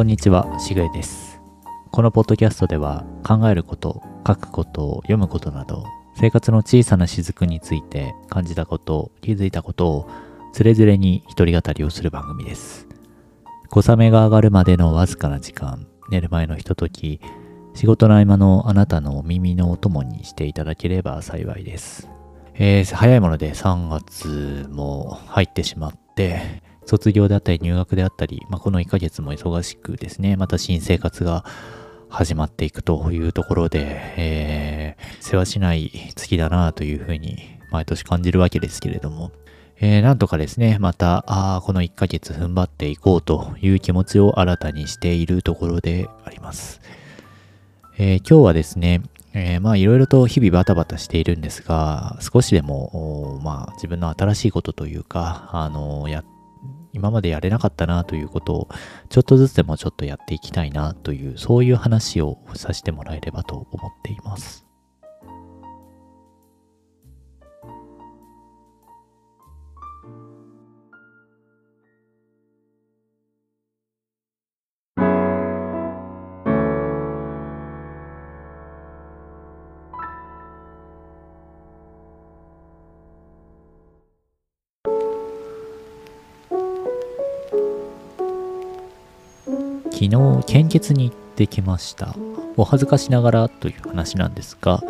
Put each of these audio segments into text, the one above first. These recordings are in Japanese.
こんにちは、しぐえです。このポッドキャストでは考えること、書くこと、読むことなど、生活の小さな雫について感じたこと、気づいたことをつれづれに一人語りをする番組です。小雨が上がるまでのわずかな時間、寝る前のひととき、仕事の合間のあなたの耳のお供にしていただければ幸いです。えー早いもので3月も入ってしまって、卒業であったり入学であったり、まあ、この1ヶ月も忙しくですね、また新生活が始まっていくというところで、えー、世話しない月だなというふうに毎年感じるわけですけれども、えーなんとかですね、また、あーこの1ヶ月踏ん張っていこうという気持ちを新たにしているところであります。えー今日はですね、えーまあいろいろと日々バタバタしているんですが、少しでも、おまあ自分の新しいことというか、あのや、今までやれなかったなということを、ちょっとずつでもちょっとやっていきたいなという、そういう話をさせてもらえればと思っています。昨日献血に行ってきました。お恥ずかしながらという話なんですが、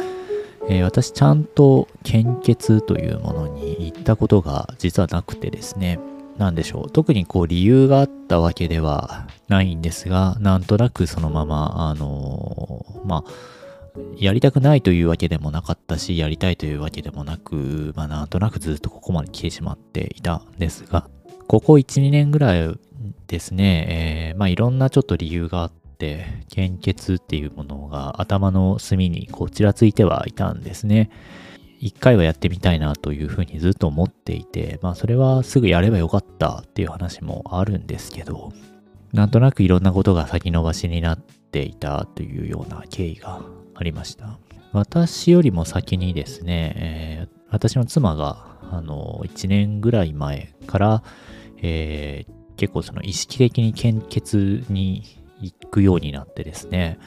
えー私ちゃんと献血というものに行ったことが実はなくてですね。なんでしょう。特にこう理由があったわけではないんですがなんとなくそのままあのーまあやりたくないというわけでもなかったし、やりたいというわけでもなく、まあなんとなくずっとここまで来てしまっていたんですが、ここ1、2年ぐらいですね、えーまあいろんなちょっと理由があって、献血っていうものが頭の隅にこうちらついてはいたんですね。一回はやってみたいなというふうにずっと思っていて、まあそれはすぐやればよかったっていう話もあるんですけど、なんとなくいろんなことが先延ばしになっていたというような経緯がありました。私よりも先にですね、えー私の妻が、あの、1年ぐらい前から、えー結構その意識的に献血に行くようになってですね、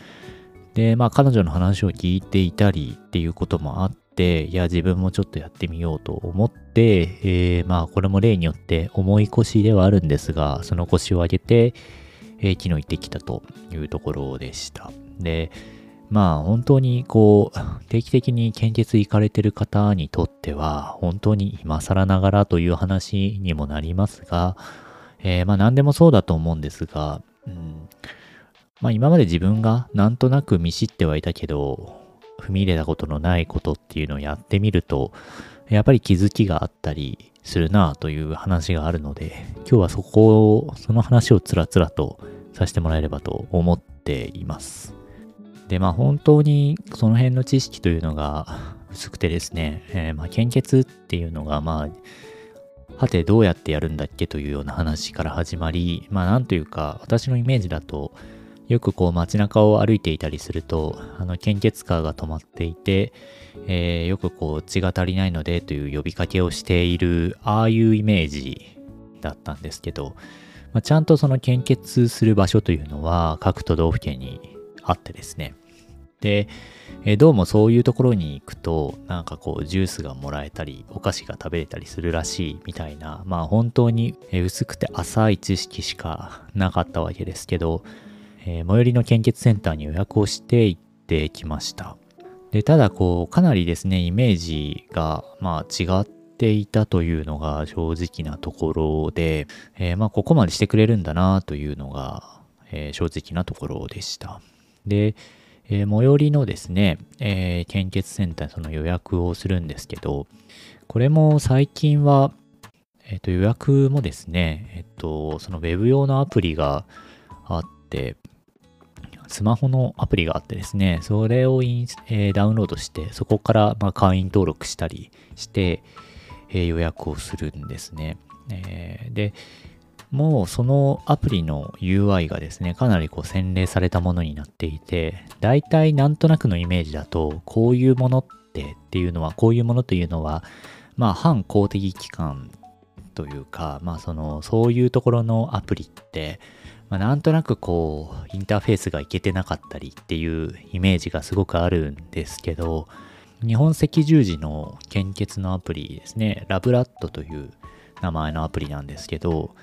で、まあ彼女の話を聞いていたりっていうこともあって、いや、自分もちょっとやってみようと思って、えーまあこれも例によって重い腰ではあるんですが、その腰を上げて、えー昨日行ってきたというところでした。で、まあ本当にこう定期的に献血行かれてる方にとっては本当に今更ながらという話にもなりますが、えーまあ何でもそうだと思うんですが、うん、まあ今まで自分がなんとなく見知ってはいたけど踏み入れたことのないことっていうのをやってみるとやっぱり気づきがあったりするなという話があるので今日はそこをその話をつらつらとさせてもらえればと思っています。で、まあ本当にその辺の知識というのが薄くてですね、えーまあ献血っていうのがまあ、はてどうやってやるんだっけというような話から始まり、まあなんというか私のイメージだと、よくこう街中を歩いていたりすると、あの献血カーが止まっていて、えーよくこう血が足りないのでという呼びかけをしている、ああいうイメージだったんですけど、まあ、ちゃんとその献血する場所というのは各都道府県にあってですね。で、えどうもそういうところに行くと、なんかこうジュースがもらえたり、お菓子が食べれたりするらしいみたいな、まあ本当に薄くて浅い知識しかなかったわけですけど、えー最寄りの献血センターに予約をして行ってきました。で、ただこう、かなりですね、イメージが、まあ違っていたというのが正直なところで、えーまあここまでしてくれるんだなというのが、えー正直なところでした。で、えー最寄りのですね、えー献血センターその予約をするんですけど、これも最近は、えっ、と予約もですね、えっ、と、そのウェブ用のアプリがあって、スマホのアプリがあってですね、それをイン、えーダウンロードして、そこからまあ会員登録したりして、えー予約をするんですね。えーで、もうそのアプリの UI がですね、かなりこう洗練されたものになっていて、大体なんとなくのイメージだと、こういうものってっていうのは、こういうものというのは、まあ反公的機関というか、まあその、そういうところのアプリって、まあ、なんとなくこう、インターフェースがいけてなかったりっていうイメージがすごくあるんですけど、日本赤十字の献血のアプリですね、ラブラットという名前のアプリなんですけど、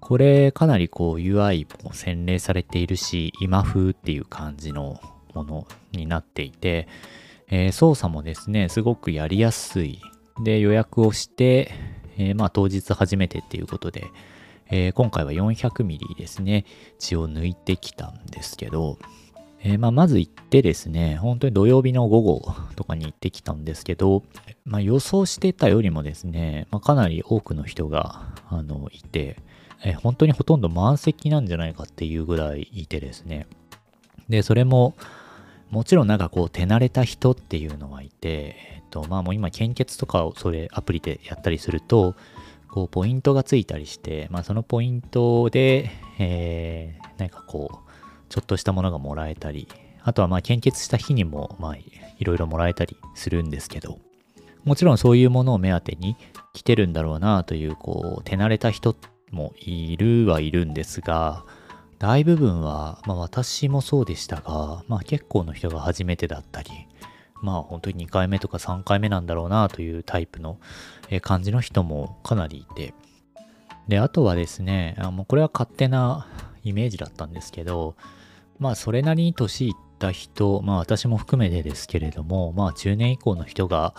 これかなりこう UI も洗練されているし、今風っていう感じのものになっていて、えー、操作もですね、すごくやりやすい。で、予約をして、えー、まあ当日初めてっていうことで、えー、今回は400ミリですね、血を抜いてきたんですけど、え、まあ、まず行ってですね、本当に土曜日の午後とかに行ってきたんですけど、まあ、予想してたよりもですね、まあ、かなり多くの人があのいて、え、本当にほとんど満席なんじゃないかっていうぐらいいてですね。で、それも、もちろんなんかこう手慣れた人っていうのはいて、えっ、と、まあもう今献血とかをそれアプリでやったりすると、こう、ポイントがついたりして、まあ、そのポイントで、えー、なんかこう、ちょっとしたものがもらえたり、あとはまあ、献血した日にも、まあ、いろいろもらえたりするんですけど、もちろんそういうものを目当てに来てるんだろうなという、こう、手慣れた人ってもいるはいるんですが、大部分は、まあ私もそうでしたが、まあ結構の人が初めてだったり、まあ本当に2回目とか3回目なんだろうなというタイプの感じの人もかなりいて。で、あとはですね、もうこれは勝手なイメージだったんですけど、まあそれなりに年いった人、まあ私も含めてですけれども、まあ10年以降の人が、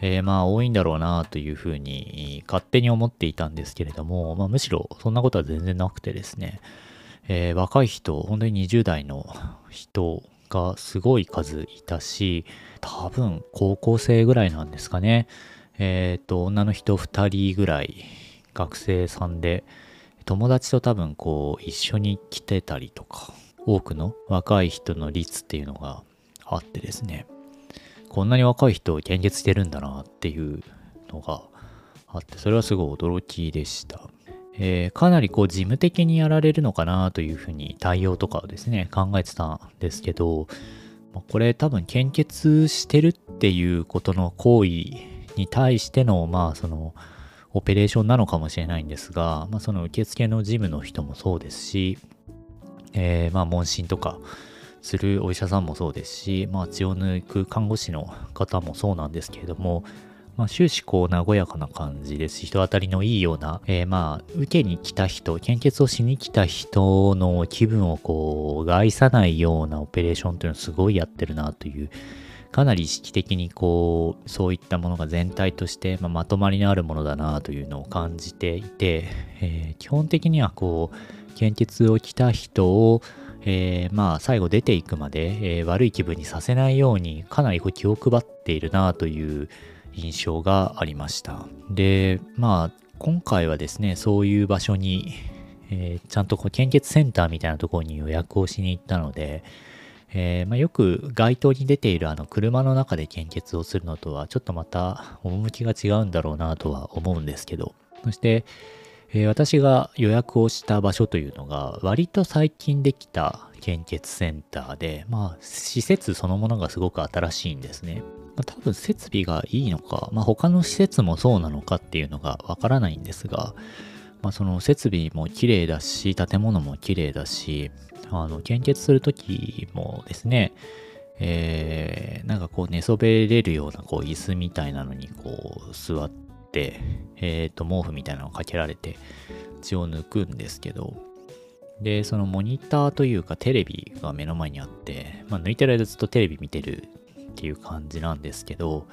えー、まあ多いんだろうなというふうに勝手に思っていたんですけれども、まあむしろそんなことは全然なくてですね、えー、若い人、本当に20代の人がすごい数いたし、多分高校生ぐらいなんですかね。えっ、と、女の人2人ぐらい学生さんで、友達と多分こう一緒に来てたりとか、多くの若い人の率っていうのがあってですね、こんなに若い人を献血してるんだなっていうのがあって、それはすごい驚きでした。えー、かなりこう事務的にやられるのかなというふうに対応とかをですね、考えてたんですけど、これ多分献血してるっていうことの行為に対しての、まあその、オペレーションなのかもしれないんですが、まあその受付の事務の人もそうですし、えー、まあ問診とかするお医者さんもそうですし、まあ血を抜く看護師の方もそうなんですけれども、まあ、終始こう和やかな感じです人当たりのいいような、えー、まあ受けに来た人献血をしに来た人の気分をこう害さないようなオペレーションというのをすごいやってるなというかなり意識的にこうそういったものが全体として、まあ、まとまりのあるものだなというのを感じていて、えー、基本的にはこう献血を来た人をえー、まあ最後出ていくまで、えー、悪い気分にさせないようにかなりこう気を配っているなという、印象がありました。で、まあ、今回はですね、そういう場所に、えー、ちゃんとこう献血センターみたいなところに予約をしに行ったので、えー、まあ、よく街頭に出ているあの車の中で献血をするのとはちょっとまた趣が違うんだろうなとは思うんですけど、そして、えー、私が予約をした場所というのが割と最近できた献血センターで、まあ施設そのものがすごく新しいんですね。まあ、多分設備がいいのか、まあ、他の施設もそうなのかっていうのがわからないんですが、まあ、その設備も綺麗だし、建物も綺麗だし、あの、献血するときもですね、えー、なんかこう寝そべれるようなこう椅子みたいなのにこう座って、え、ー、と、毛布みたいなのをかけられて血を抜くんですけど、で、そのモニターというかテレビが目の前にあって、まあ、抜いてる間ずっとテレビ見てるっていう感じなんですけど、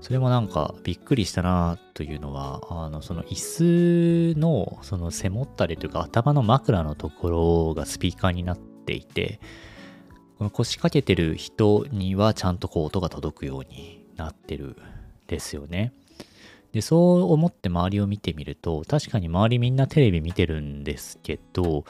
それもなんかびっくりしたなというのは、あの、その椅子のその背もったれというか頭の枕のところがスピーカーになっていて、この腰掛けてる人にはちゃんとこう音が届くようになってるですよね。で、そう思って周りを見てみると、確かに周りみんなテレビ見てるんですけど、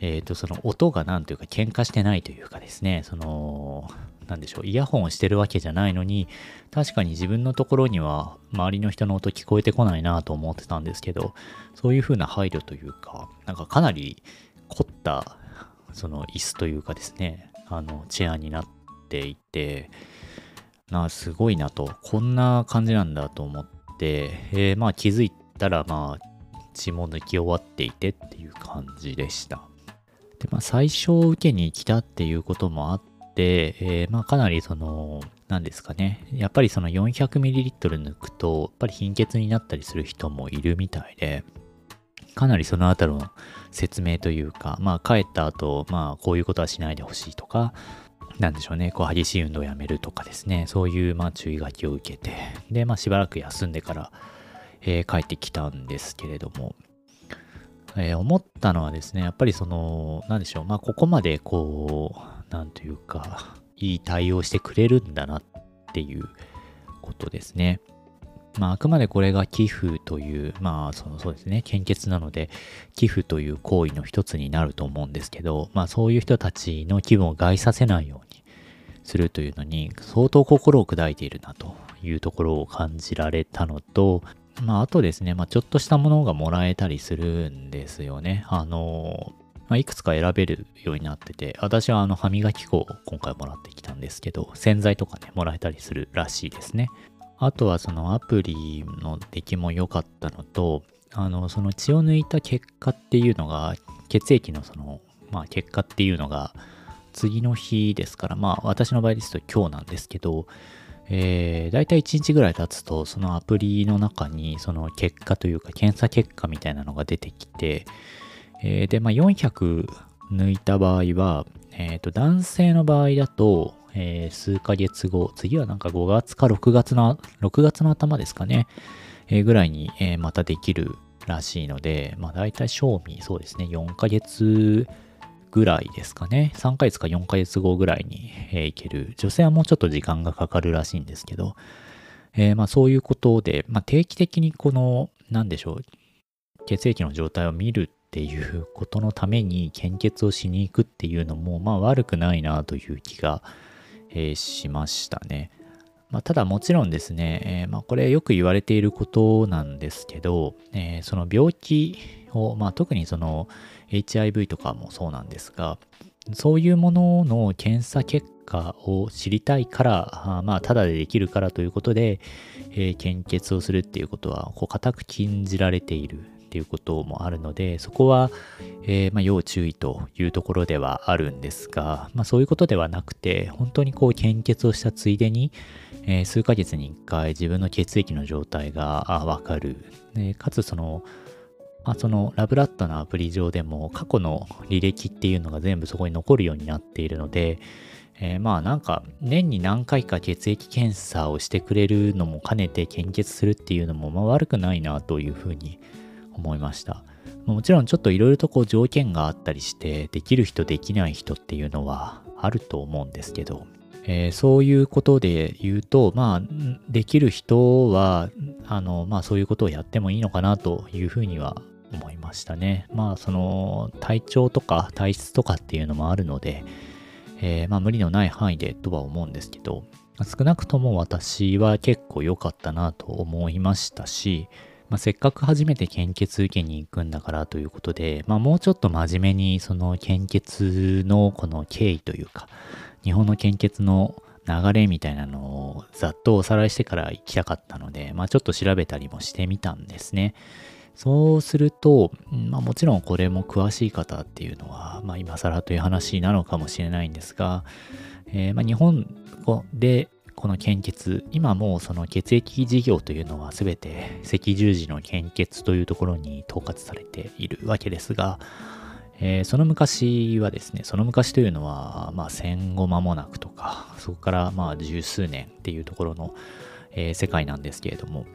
えっ、ー、と、その音がなんというか喧嘩してないというかですね、その、なんでしょう、イヤホンをしてるわけじゃないのに、確かに自分のところには周りの人の音聞こえてこないなと思ってたんですけど、そういう風な配慮というか、なんかかなり凝った、その椅子というかですね、あの、チェアになっていて、なすごいなと、こんな感じなんだと思って、えー、まあ気づいたら、まあ、血も抜き終わっていてっていう感じでした。で、まあ、最初受けに来たっていうこともあって、えー、まあ、かなりその、何ですかね。やっぱりその 400ml 抜くと、やっぱり貧血になったりする人もいるみたいで、かなりそのあたりの説明というか、まあ帰った後、まあこういうことはしないでほしいとか、なんでしょうね、こう激しい運動をやめるとかですね、そういうまあ注意書きを受けて、で、まあしばらく休んでから、えー、帰ってきたんですけれども、えー、思ったのはですね、やっぱりその、なんでしょう、まあここまでこう、なんというか、いい対応してくれるんだなっていうことですね。まあ、あくまでこれが寄付という、まあ、そのそうですね、献血なので、寄付という行為の一つになると思うんですけど、まあ、そういう人たちの気分を害させないようするというのに、相当心を砕いているなというところを感じられたのと、まあ、あとですね、まあ、ちょっとしたものがもらえたりするんですよね。あの、まあ、いくつか選べるようになってて、私はあの歯磨き粉を今回もらってきたんですけど、洗剤とかね、もらえたりするらしいですね。あとはそのアプリの出来も良かったのと、あの、その血を抜いた結果っていうのが、血液のその、まあ結果っていうのが、次の日ですから、まあ私の場合ですと今日なんですけど、えー、大体1日ぐらい経つと、そのアプリの中に、その結果というか、検査結果みたいなのが出てきて、えー、で、まあ400抜いた場合は、えっ、ー、と、男性の場合だと、えー、数ヶ月後、次はなんか5月か6月の、6月の頭ですかね、えー、ぐらいに、えー、またできるらしいので、まあ大体賞味そうですね、4ヶ月ぐらいですかね。3ヶ月か4ヶ月後ぐらいに、えー、いける。女性はもうちょっと時間がかかるらしいんですけど、えー、まあそういうことで、まあ定期的にこの、なんでしょう、血液の状態を見るっていうことのために献血をしに行くっていうのも、まあ悪くないなという気が、えー、しましたね。まあ、ただもちろんですね、えー、まあ、これよく言われていることなんですけど、えー、その病気を、まあ、特にその HIV とかもそうなんですが、そういうものの検査結果を知りたいから、まあ、ただでできるからということで、えー、献血をするっていうことは、こう、固く禁じられているっていうこともあるので、そこは、えー、まあ、要注意というところではあるんですが、まあ、そういうことではなくて、本当にこう献血をしたついでに、数ヶ月に1回自分の血液の状態がわかる。かつその、まあ、そのラブラットのアプリ上でも過去の履歴っていうのが全部そこに残るようになっているので、えー、まあなんか年に何回か血液検査をしてくれるのも兼ねて献血するっていうのもまあ悪くないなというふうに思いました。もちろんちょっといろいろとこう条件があったりして、できる人できない人っていうのはあると思うんですけど、えー、そういうことで言うと、まあ、できる人は、あの、まあそういうことをやってもいいのかなというふうには思いましたね。まあその体調とか体質とかっていうのもあるので、えー、まあ無理のない範囲でとは思うんですけど、少なくとも私は結構良かったなと思いましたし、まあ、せっかく初めて献血受けに行くんだからということで、まあ、もうちょっと真面目にその献血のこの経緯というか、日本の献血の流れみたいなのをざっとおさらいしてから行きたかったので、まあ、ちょっと調べたりもしてみたんですね。そうすると、まあ、もちろんこれも詳しい方っていうのは、まあ、今更という話なのかもしれないんですが、えー、まあ日本でこの献血、今もうその血液事業というのは全て赤十字の献血というところに統括されているわけですが、えー、その昔はですね、その昔というのは、まあ戦後間もなくとか、そこからまあ十数年っていうところの、えー、世界なんですけれども、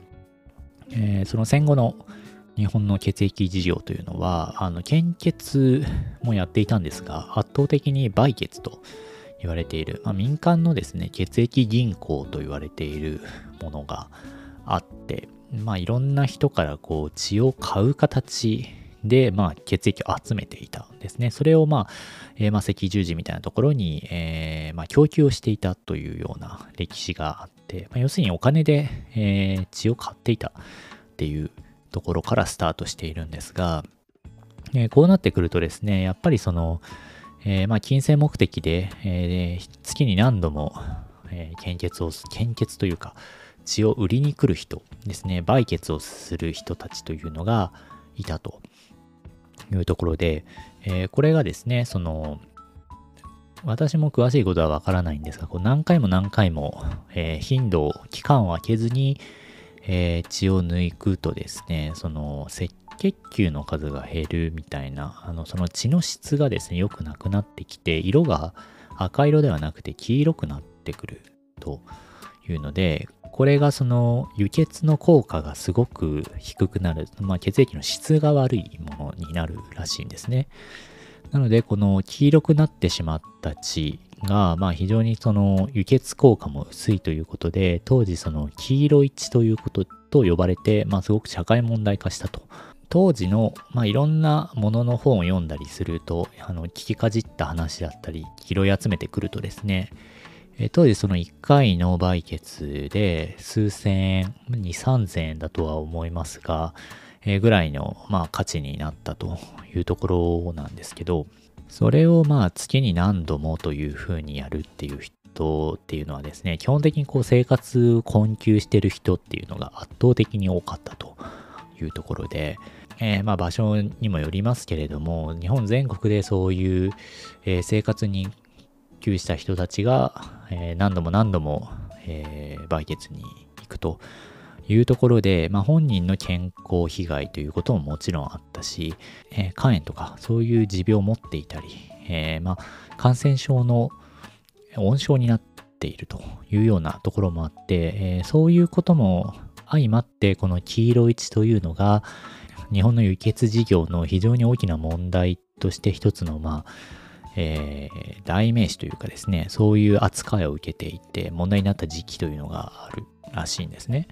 えー、その戦後の日本の血液事業というのは、あの、献血もやっていたんですが、圧倒的に売血と言われている、まあ、民間のですね、血液銀行と言われているものがあって、まあいろんな人からこう血を買う形で、まあ、血液を集めていたんですね。それを、まあ、えー、まあ、赤十字みたいなところに、えー、まあ、供給をしていたというような歴史があって、まあ、要するにお金で、えー、血を買っていたっていうところからスタートしているんですが、えー、こうなってくるとですね、やっぱりその、えー、まあ、金銭目的で、えー、月に何度も、え、献血を、献血というか、血を売りに来る人ですね、売血をする人たちというのがいたと。いうところで、え、これがですね、その、私も詳しいことはわからないんですが、こう何回も何回も、え、頻度、期間を空けずに、えー、血を抜くとですね、その赤血球の数が減るみたいな、あのその血の質がですね、良くなくなってきて、色が赤色ではなくて黄色くなってくるというので、これがその輸血の効果がすごく低くなる、まあ、血液の質が悪いものになるらしいんですね。なので、この黄色くなってしまった血が、まあ非常にその輸血効果も薄いということで、当時その黄色い血ということと呼ばれて、まあすごく社会問題化したと。当時の、まあ、いろんなものの本を読んだりすると、あの聞きかじった話だったり、拾い集めてくるとですね、え当時その1回の売血で数千円、2、3000円だとは思いますが、えぐらいの、まあ、価値になったというところなんですけど、それをまあ月に何度もというふうにやるっていう人っていうのはですね、基本的にこう生活困窮してる人っていうのが圧倒的に多かったというところで、えー、まあ場所にもよりますけれども、日本全国でそういう、え、生活に窮した人たちが、え、何度も何度も、えー、売血に行くというところで、まあ、本人の健康被害ということももちろんあったし、えー、肝炎とかそういう持病を持っていたり、えー、まあ、感染症の温床になっているというようなところもあって、えー、そういうことも相まってこの黄色い血というのが日本の輸血事業の非常に大きな問題として一つのまあえー、代名詞というかですね、そういう扱いを受けていて、問題になった時期というのがあるらしいんですね。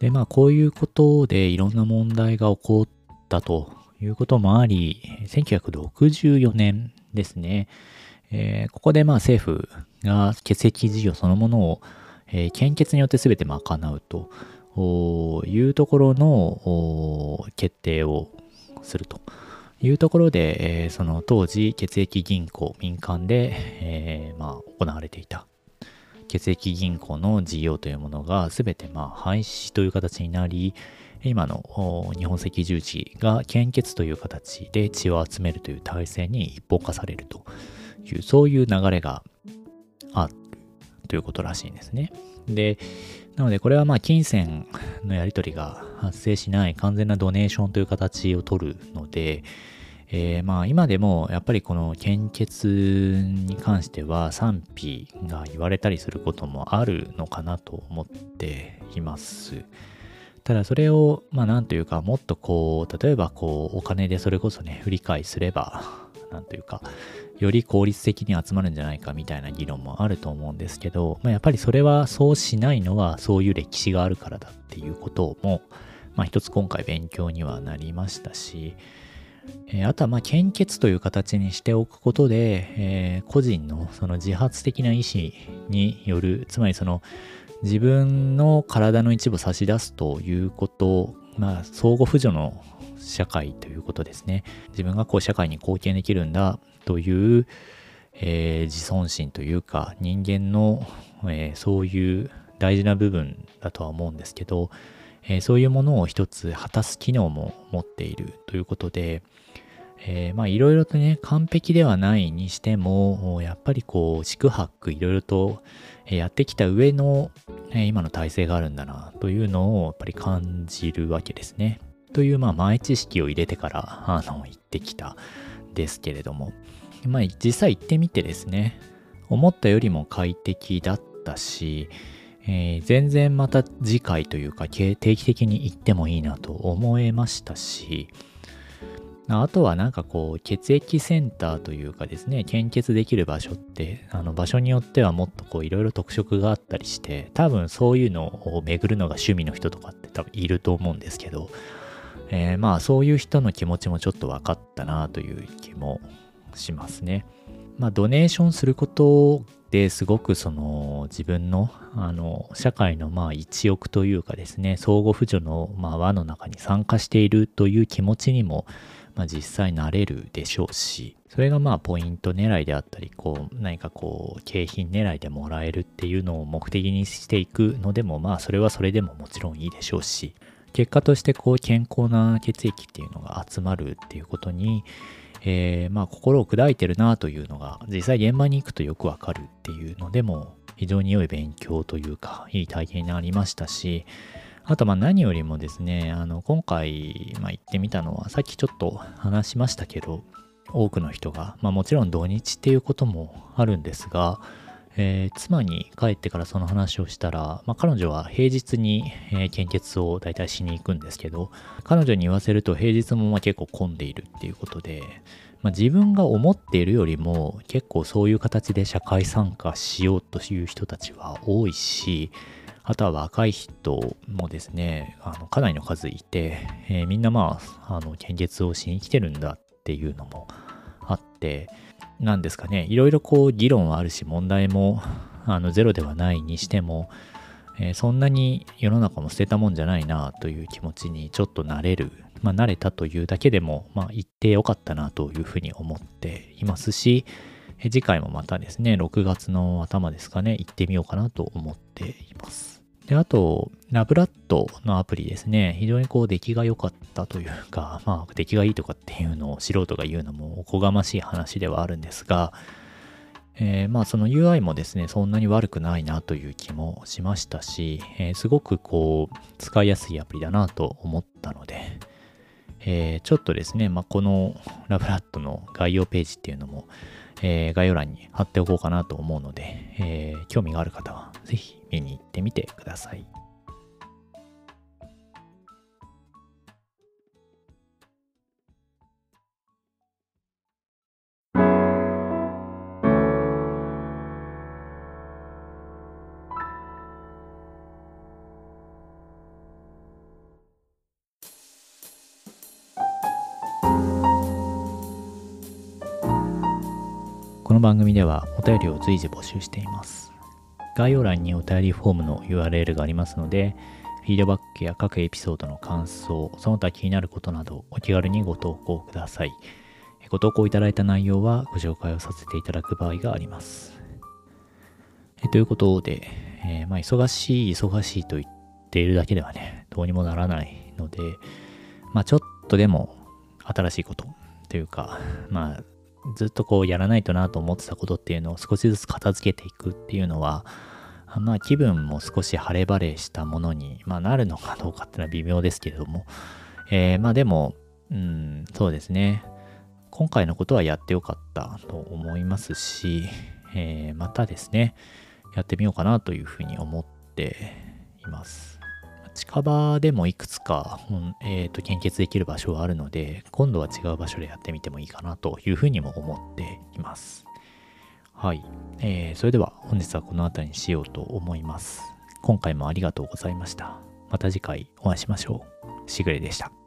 で、まあ、こういうことでいろんな問題が起こったということもあり、1964年ですね、えー、ここでまあ政府が血液事業そのものを、えー、献血によって全て賄うというところの決定をすると。いうところで、えー、その当時血液銀行民間で、えー、まあ、行われていた血液銀行の事業というものが全てま廃止という形になり今の日本赤十字が献血という形で血を集めるという体制に一方化されるというそういう流れがあるということらしいんですね。で、なのでこれはまあ金銭のやり取りが発生しない完全なドネーションという形を取るので、えー、まあ今でもやっぱりこの献血に関しては賛否が言われたりすることもあるのかなと思っています。ただそれを、まあなんというかもっとこう、例えばこうお金でそれこそね、振り返すれば、なんというか、より効率的に集まるんじゃないかみたいな議論もあると思うんですけど、まあ、やっぱりそれはそうしないのはそういう歴史があるからだっていうことも、まあ一つ今回勉強にはなりましたし、え、あとはまあ献血という形にしておくことで、えー、個人のその自発的な意思による、つまりその自分の体の一部を差し出すということまあ相互扶助の社会ということですね。自分がこう社会に貢献できるんだという、えー、自尊心というか人間の、えー、そういう大事な部分だとは思うんですけど、えー、そういうものを一つ果たす機能も持っているということで、えー、まあいろいろとね、完璧ではないにしても、やっぱりこう、四苦八苦いろいろとやってきた上の、え、今の体制があるんだなというのをやっぱり感じるわけですね。という、まあ前知識を入れてから、あの、言ってきたですけれども、まあ実際行ってみてですね、思ったよりも快適だったし、えー、全然また次回というか定期的に行ってもいいなと思えましたし、あとはなんかこう血液センターというかですね、献血できる場所って、あの場所によってはもっとこういろいろ特色があったりして、多分そういうのを巡るのが趣味の人とかって多分いると思うんですけど、えー、まあそういう人の気持ちもちょっと分かったなという気もしますね。まあドネーションすることですごくその自分のあの社会のまあ一翼というかですね相互扶助のまあ輪の中に参加しているという気持ちにもまあ実際なれるでしょうしそれがまあポイント狙いであったりこう何かこう景品狙いでもらえるっていうのを目的にしていくのでもまあそれはそれでももちろんいいでしょうし結果としてこう健康な血液っていうのが集まるっていうことに、えー、まあ心を砕いてるなというのが実際現場に行くとよくわかるっていうのでも非常に良い勉強というかいい体験になりましたしあとまあ何よりもですねあの今回、まあ、行ってみたのはさっきちょっと話しましたけど多くの人が、まあ、もちろん土日っていうこともあるんですが、えー、妻に帰ってからその話をしたら、まあ、彼女は平日に、えー、献血を大体しに行くんですけど彼女に言わせると平日もま結構混んでいるっていうことで、まあ、自分が思っているよりも結構そういう形で社会参加しようという人たちは多いしあとは若い人もですねあのかなりの数いて、えー、みんなまああの献血をしに来てるんだっていうのもあって、なんですかね、いろいろこう議論はあるし、問題も あのゼロではないにしても、えー、そんなに世の中も捨てたもんじゃないなという気持ちにちょっとなれる、まあ、慣れたというだけでも、まあ、言ってよかったなというふうに思っていますし、次回もまたですね、6月の頭ですかね、行ってみようかなと思っています。で、あと、ラブラットのアプリですね。非常にこう出来が良かったというか、まあ出来がいいとかっていうのを素人が言うのもおこがましい話ではあるんですが、えー、まあその UI もですね、そんなに悪くないなという気もしましたし、えー、すごくこう使いやすいアプリだなと思ったので、えー、ちょっとですね、まあ、このラブラットの概要ページっていうのも、え、概要欄に貼っておこうかなと思うので、え、興味がある方はぜひ見に行ってみてください。この番組ではお便りを随時募集しています。概要欄にお便りフォームの URL がありますので、フィードバックや各エピソードの感想、その他気になることなどお気軽にご投稿ください。ご投稿いただいた内容はご紹介をさせていただく場合があります。えということで、えー、まあ、忙しい、忙しいと言っているだけではね、どうにもならないので、まあ、ちょっとでも新しいことというか、まあ、ずっとこうやらないとなと思ってたことっていうのを少しずつ片付けていくっていうのは、まあ気分も少し晴れ晴れしたものに、まあ、なるのかどうかっていうのは微妙ですけれども、えー、まあでも、うん、そうですね。今回のことはやってよかったと思いますし、えー、またですね、やってみようかなというふうに思っています。近場でもいくつか、えーと、献血できる場所はあるので、今度は違う場所でやってみてもいいかなというふうにも思っています。はい。えー、それでは本日はこの辺りにしようと思います。今回もありがとうございました。また次回お会いしましょう。しぐれでした。